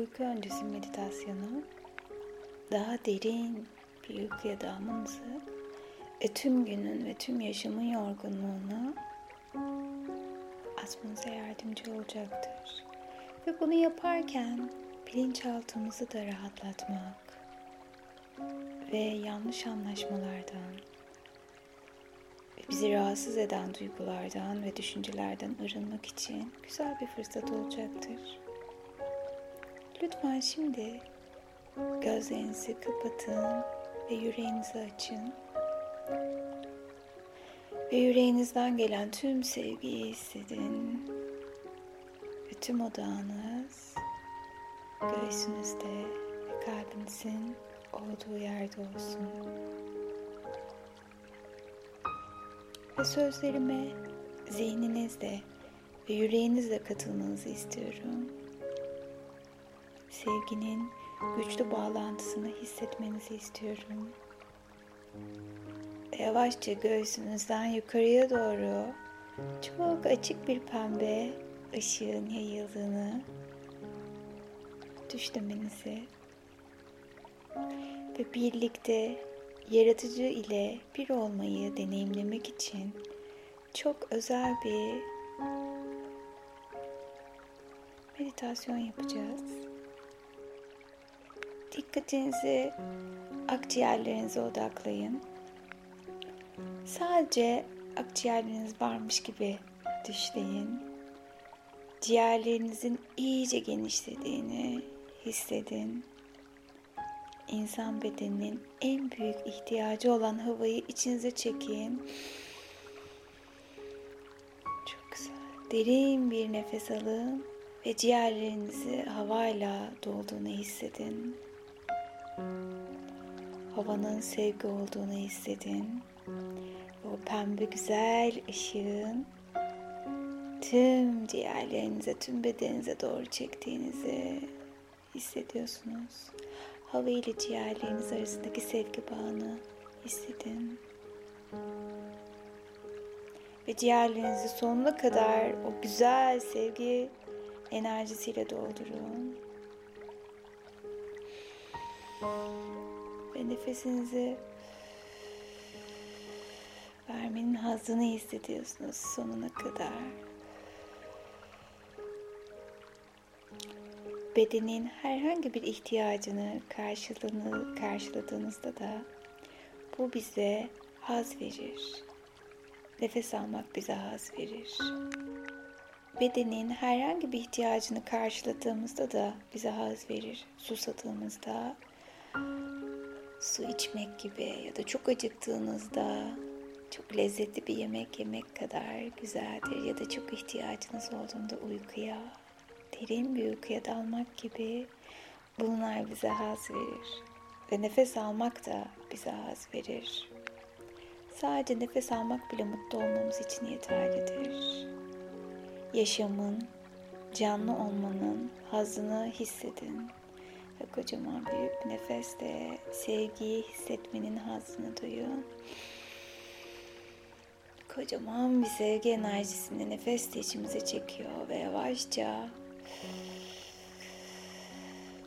uyku öncesi meditasyonu daha derin bir uykuya dalmanızı ve tüm günün ve tüm yaşamın yorgunluğunu atmanıza yardımcı olacaktır. Ve bunu yaparken bilinçaltımızı da rahatlatmak ve yanlış anlaşmalardan ve bizi rahatsız eden duygulardan ve düşüncelerden arınmak için güzel bir fırsat olacaktır. Lütfen şimdi gözlerinizi kapatın ve yüreğinizi açın. Ve yüreğinizden gelen tüm sevgiyi hissedin. Ve tüm odağınız göğsünüzde ve kalbinizin olduğu yerde olsun. Ve sözlerime zihninizle ve yüreğinizle katılmanızı istiyorum. Sevginin güçlü bağlantısını hissetmenizi istiyorum. Yavaşça göğsünüzden yukarıya doğru çok açık bir pembe ışığın yayıldığını düşlemenizi ve birlikte yaratıcı ile bir olmayı deneyimlemek için çok özel bir meditasyon yapacağız. Dikkatinizi akciğerlerinize odaklayın. Sadece akciğerleriniz varmış gibi düşleyin. Ciğerlerinizin iyice genişlediğini hissedin. İnsan bedeninin en büyük ihtiyacı olan havayı içinize çekin. Çok güzel. Derin bir nefes alın ve ciğerlerinizi havayla dolduğunu hissedin. Havanın sevgi olduğunu hissedin. O pembe güzel ışığın tüm ciğerlerinize, tüm bedeninize doğru çektiğinizi hissediyorsunuz. Hava ile ciğerleriniz arasındaki sevgi bağını hissedin. Ve ciğerlerinizi sonuna kadar o güzel sevgi enerjisiyle doldurun. Ve nefesinizi vermenin hazını hissediyorsunuz sonuna kadar. Bedenin herhangi bir ihtiyacını karşılığını karşıladığınızda da bu bize haz verir. Nefes almak bize haz verir. Bedenin herhangi bir ihtiyacını karşıladığımızda da bize haz verir. Susadığımızda su içmek gibi ya da çok acıktığınızda çok lezzetli bir yemek yemek kadar güzeldir ya da çok ihtiyacınız olduğunda uykuya, derin bir uykuya dalmak gibi bunlar bize haz verir. Ve nefes almak da bize haz verir. Sadece nefes almak bile mutlu olmamız için yeterlidir. Yaşamın, canlı olmanın hazını hissedin. Ve kocaman büyük bir nefesle sevgiyi hissetmenin hazını duyun. Kocaman bir sevgi enerjisini nefesle içimize çekiyor ve yavaşça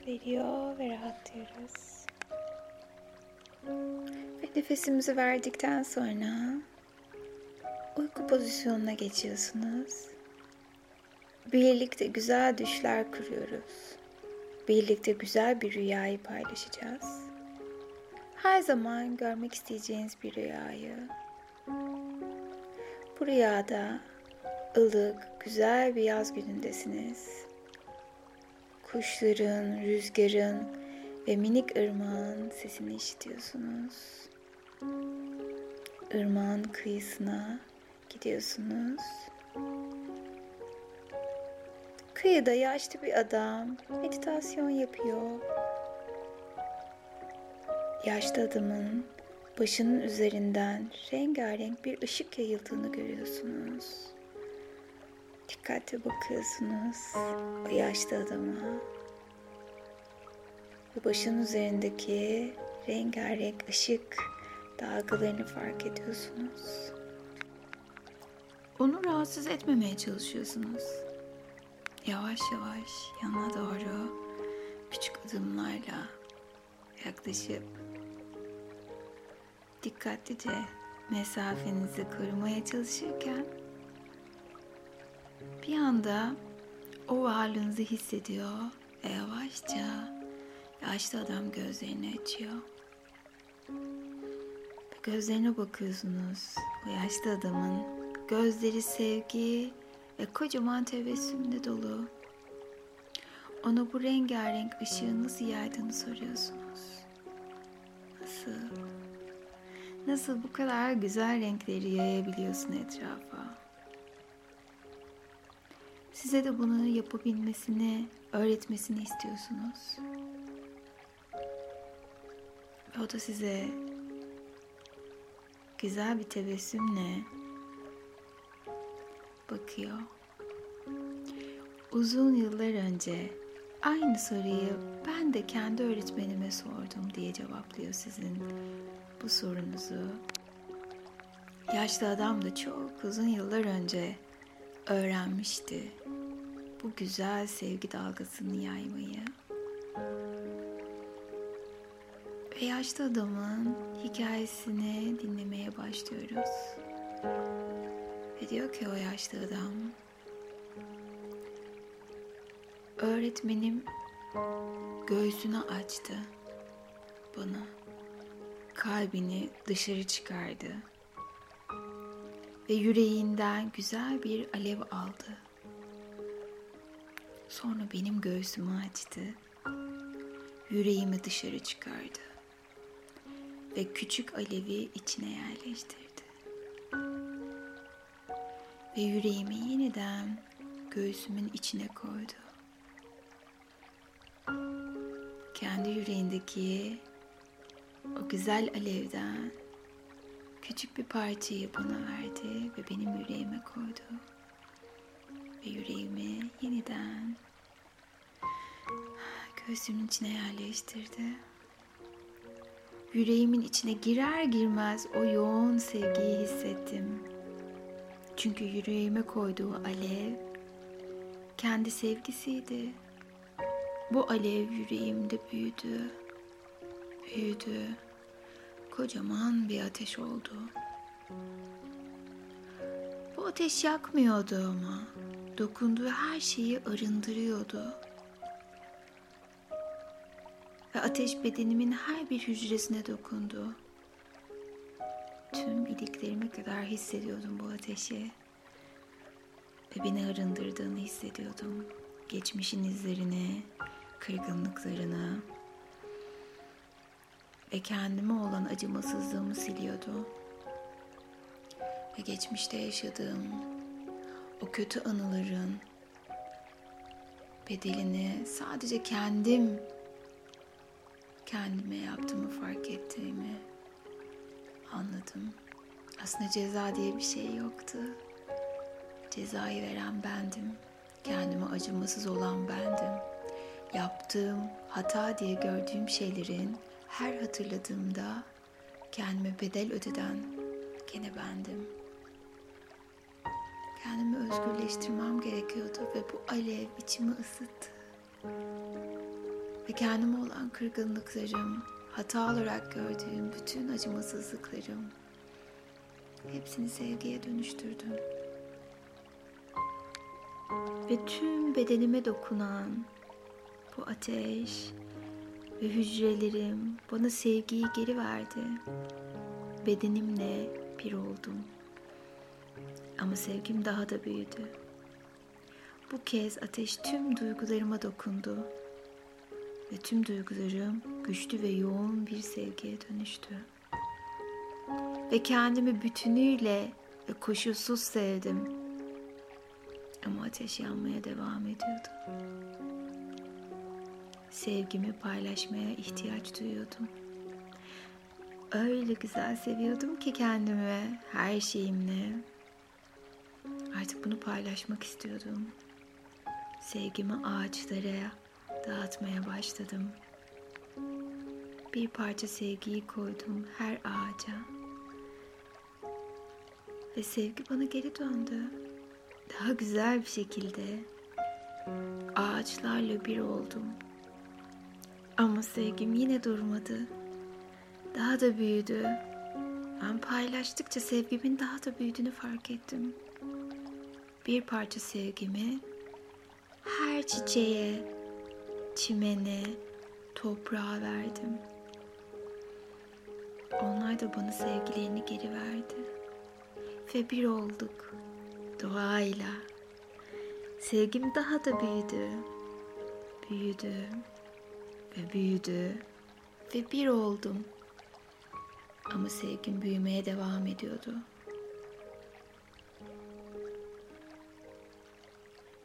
veriyor ve rahatlıyoruz. Ve nefesimizi verdikten sonra uyku pozisyonuna geçiyorsunuz. Birlikte güzel düşler kuruyoruz. Birlikte güzel bir rüyayı paylaşacağız. Her zaman görmek isteyeceğiniz bir rüyayı. Bu rüyada ılık, güzel bir yaz günündesiniz. Kuşların, rüzgarın ve minik ırmağın sesini işitiyorsunuz. Irmağın kıyısına gidiyorsunuz. Kıyıda yaşlı bir adam meditasyon yapıyor. Yaşlı adamın başının üzerinden rengarenk bir ışık yayıldığını görüyorsunuz. Dikkatli bakıyorsunuz o yaşlı adama. Ve başın üzerindeki rengarenk ışık dalgalarını fark ediyorsunuz. Onu rahatsız etmemeye çalışıyorsunuz. Yavaş yavaş yana doğru küçük adımlarla yaklaşıp dikkatlice mesafenizi korumaya çalışırken bir anda o varlığınızı hissediyor ve yavaşça yaşlı adam gözlerini açıyor. Gözlerine bakıyorsunuz. O yaşlı adamın gözleri sevgi ve kocaman tebessümle dolu. Ona bu rengarenk ışığı nasıl yaydığını soruyorsunuz. Nasıl? Nasıl bu kadar güzel renkleri yayabiliyorsun etrafa? Size de bunu yapabilmesini, öğretmesini istiyorsunuz. Ve o da size güzel bir tebessümle bakıyor. Uzun yıllar önce aynı soruyu ben de kendi öğretmenime sordum diye cevaplıyor sizin bu sorunuzu. Yaşlı adam da çok uzun yıllar önce öğrenmişti bu güzel sevgi dalgasını yaymayı. Ve yaşlı adamın hikayesini dinlemeye başlıyoruz. Ve diyor ki o yaşlı adam, öğretmenim göğsünü açtı bana. Kalbini dışarı çıkardı. Ve yüreğinden güzel bir alev aldı. Sonra benim göğsümü açtı. Yüreğimi dışarı çıkardı ve küçük alevi içine yerleştirdi. Ve yüreğimi yeniden göğsümün içine koydu. Kendi yüreğindeki o güzel alevden küçük bir parçayı bana verdi ve benim yüreğime koydu. Ve yüreğimi yeniden göğsümün içine yerleştirdi. Yüreğimin içine girer girmez o yoğun sevgiyi hissettim. Çünkü yüreğime koyduğu alev kendi sevgisiydi. Bu alev yüreğimde büyüdü. Büyüdü. Kocaman bir ateş oldu. Bu ateş yakmıyordu ama dokunduğu her şeyi arındırıyordu ve ateş bedenimin her bir hücresine dokundu. Tüm iliklerime kadar hissediyordum bu ateşi ve beni arındırdığını hissediyordum. Geçmişin izlerini, kırgınlıklarını ve kendime olan acımasızlığımı siliyordu. Ve geçmişte yaşadığım o kötü anıların bedelini sadece kendim kendime yaptığımı fark ettiğimi anladım. Aslında ceza diye bir şey yoktu. Cezayı veren bendim. Kendime acımasız olan bendim. Yaptığım, hata diye gördüğüm şeylerin her hatırladığımda kendime bedel ödeden gene bendim. Kendimi özgürleştirmem gerekiyordu ve bu alev içimi ısıttı ve kendime olan kırgınlıklarım, hata olarak gördüğüm bütün acımasızlıklarım hepsini sevgiye dönüştürdüm. Ve tüm bedenime dokunan bu ateş ve hücrelerim bana sevgiyi geri verdi. Bedenimle bir oldum. Ama sevgim daha da büyüdü. Bu kez ateş tüm duygularıma dokundu ve tüm duygularım güçlü ve yoğun bir sevgiye dönüştü. Ve kendimi bütünüyle ve koşulsuz sevdim. Ama ateş yanmaya devam ediyordu. Sevgimi paylaşmaya ihtiyaç duyuyordum. Öyle güzel seviyordum ki kendimi her şeyimle. Artık bunu paylaşmak istiyordum. Sevgimi ağaçlara, dağıtmaya başladım. Bir parça sevgiyi koydum her ağaca. Ve sevgi bana geri döndü. Daha güzel bir şekilde ağaçlarla bir oldum. Ama sevgim yine durmadı. Daha da büyüdü. Ben paylaştıkça sevgimin daha da büyüdüğünü fark ettim. Bir parça sevgimi her çiçeğe, çimene, toprağa verdim. Onlar da bana sevgilerini geri verdi. Ve bir olduk doğayla. Sevgim daha da büyüdü. Büyüdü ve büyüdü ve bir oldum. Ama sevgim büyümeye devam ediyordu.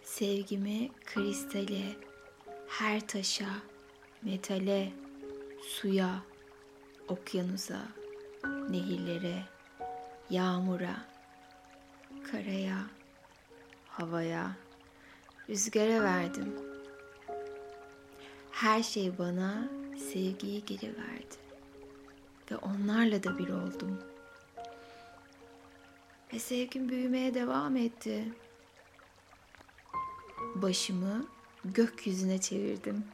Sevgimi kristale, her taşa, metale, suya, okyanusa, nehirlere, yağmura, karaya, havaya, rüzgara verdim. Her şey bana sevgiyi geri verdi ve onlarla da bir oldum. Ve sevgim büyümeye devam etti. Başımı gökyüzüne çevirdim.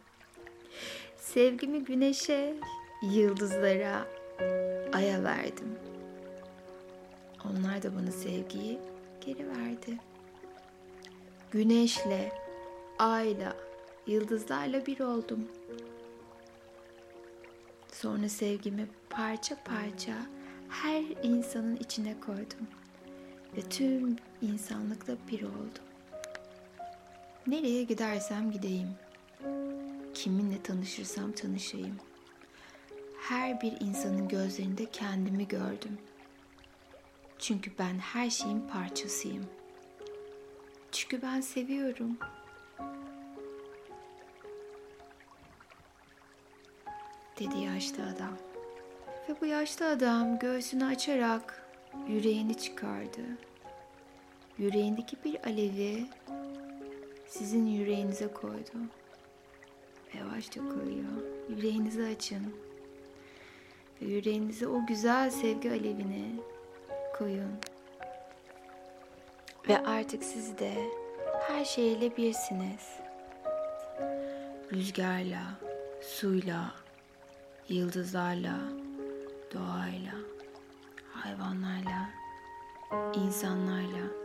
Sevgimi güneşe, yıldızlara, aya verdim. Onlar da bana sevgiyi geri verdi. Güneşle, ayla, yıldızlarla bir oldum. Sonra sevgimi parça parça her insanın içine koydum ve tüm insanlıkla bir oldum. Nereye gidersem gideyim, kiminle tanışırsam tanışayım. Her bir insanın gözlerinde kendimi gördüm. Çünkü ben her şeyin parçasıyım. Çünkü ben seviyorum. dedi yaşlı adam. Ve bu yaşlı adam göğsünü açarak yüreğini çıkardı. Yüreğindeki bir alevi sizin yüreğinize koydu. Yavaşça koyuyor. Yüreğinizi açın. Ve yüreğinize o güzel sevgi alevini koyun. Ve artık siz de her şeyle birsiniz. Rüzgarla, suyla, yıldızlarla, doğayla, hayvanlarla, insanlarla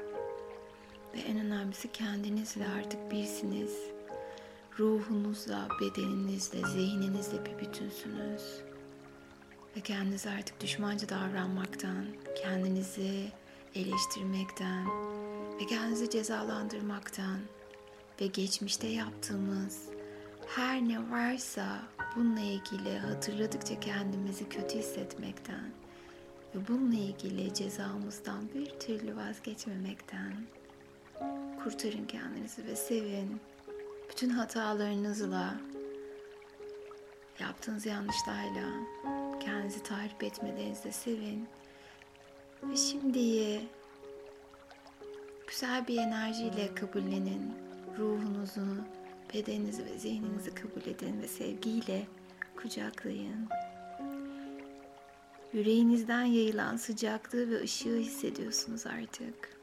en önemlisi kendinizle artık birsiniz. Ruhunuzla, bedeninizle, zihninizle bir bütünsünüz. Ve kendinize artık düşmanca davranmaktan, kendinizi eleştirmekten ve kendinizi cezalandırmaktan ve geçmişte yaptığımız her ne varsa bununla ilgili hatırladıkça kendimizi kötü hissetmekten ve bununla ilgili cezamızdan bir türlü vazgeçmemekten kurtarın kendinizi ve sevin. Bütün hatalarınızla, yaptığınız yanlışlarla kendinizi tahrip etmelerinizle sevin. Ve şimdiyi güzel bir enerjiyle kabullenin. Ruhunuzu, bedeninizi ve zihninizi kabul edin ve sevgiyle kucaklayın. Yüreğinizden yayılan sıcaklığı ve ışığı hissediyorsunuz artık.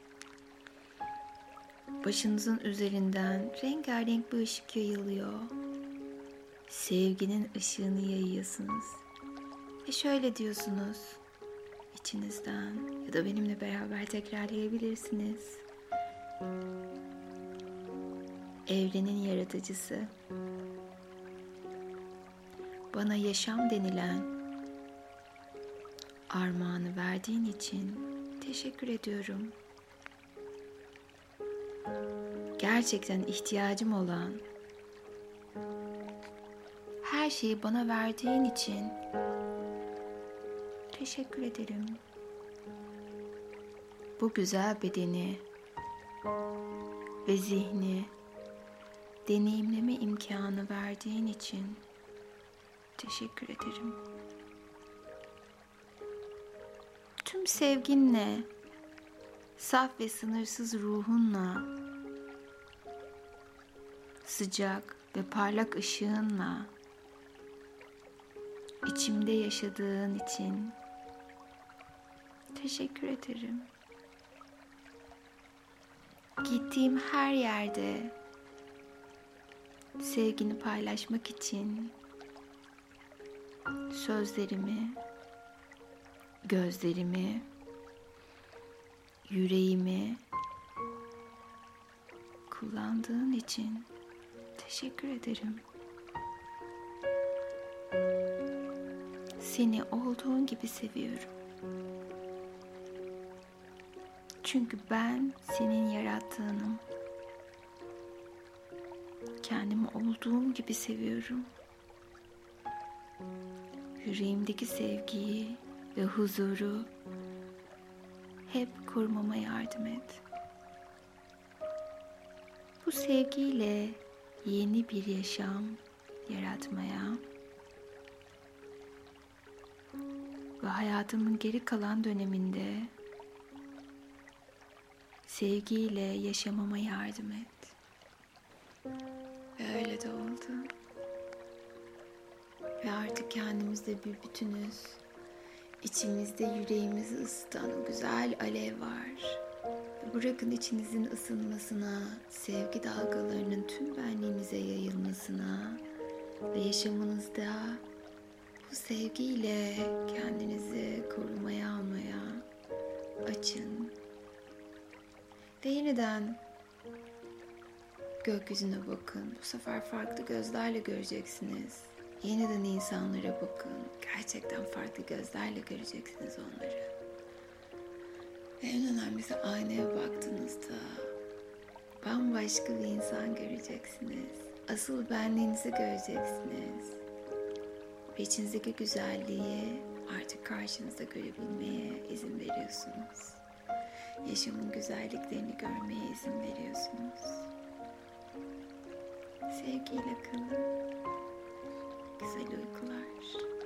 Başınızın üzerinden rengarenk bir ışık yayılıyor. Sevginin ışığını yayıyorsunuz. Ve şöyle diyorsunuz içinizden ya da benimle beraber tekrarlayabilirsiniz. Evrenin yaratıcısı bana yaşam denilen armağanı verdiğin için teşekkür ediyorum. Gerçekten ihtiyacım olan her şeyi bana verdiğin için teşekkür ederim. Bu güzel bedeni ve zihni deneyimleme imkanı verdiğin için teşekkür ederim. Tüm sevginle, saf ve sınırsız ruhunla, sıcak ve parlak ışığınla içimde yaşadığın için teşekkür ederim. Gittiğim her yerde sevgini paylaşmak için sözlerimi, gözlerimi, yüreğimi kullandığın için teşekkür ederim. Seni olduğun gibi seviyorum. Çünkü ben senin yarattığınım. Kendimi olduğum gibi seviyorum. Yüreğimdeki sevgiyi ve huzuru hep korumama yardım et. Bu sevgiyle yeni bir yaşam yaratmaya ve hayatımın geri kalan döneminde sevgiyle yaşamama yardım et. Ve öyle de oldu. Ve artık kendimizde bir bütünüz. İçimizde yüreğimizi ısıtan güzel alev var. Bırakın içinizin ısınmasına, sevgi dalgalarının tüm benliğinize yayılmasına ve yaşamınızda bu sevgiyle kendinizi korumaya almaya açın. Ve yeniden gökyüzüne bakın. Bu sefer farklı gözlerle göreceksiniz. Yeniden insanlara bakın. Gerçekten farklı gözlerle göreceksiniz onları. Ve en önemlisi aynaya baktığınızda bambaşka bir insan göreceksiniz. Asıl benliğinizi göreceksiniz. Ve içinizdeki güzelliği artık karşınızda görebilmeye izin veriyorsunuz. Yaşamın güzelliklerini görmeye izin veriyorsunuz. Sevgiyle kalın. Güzel uykular.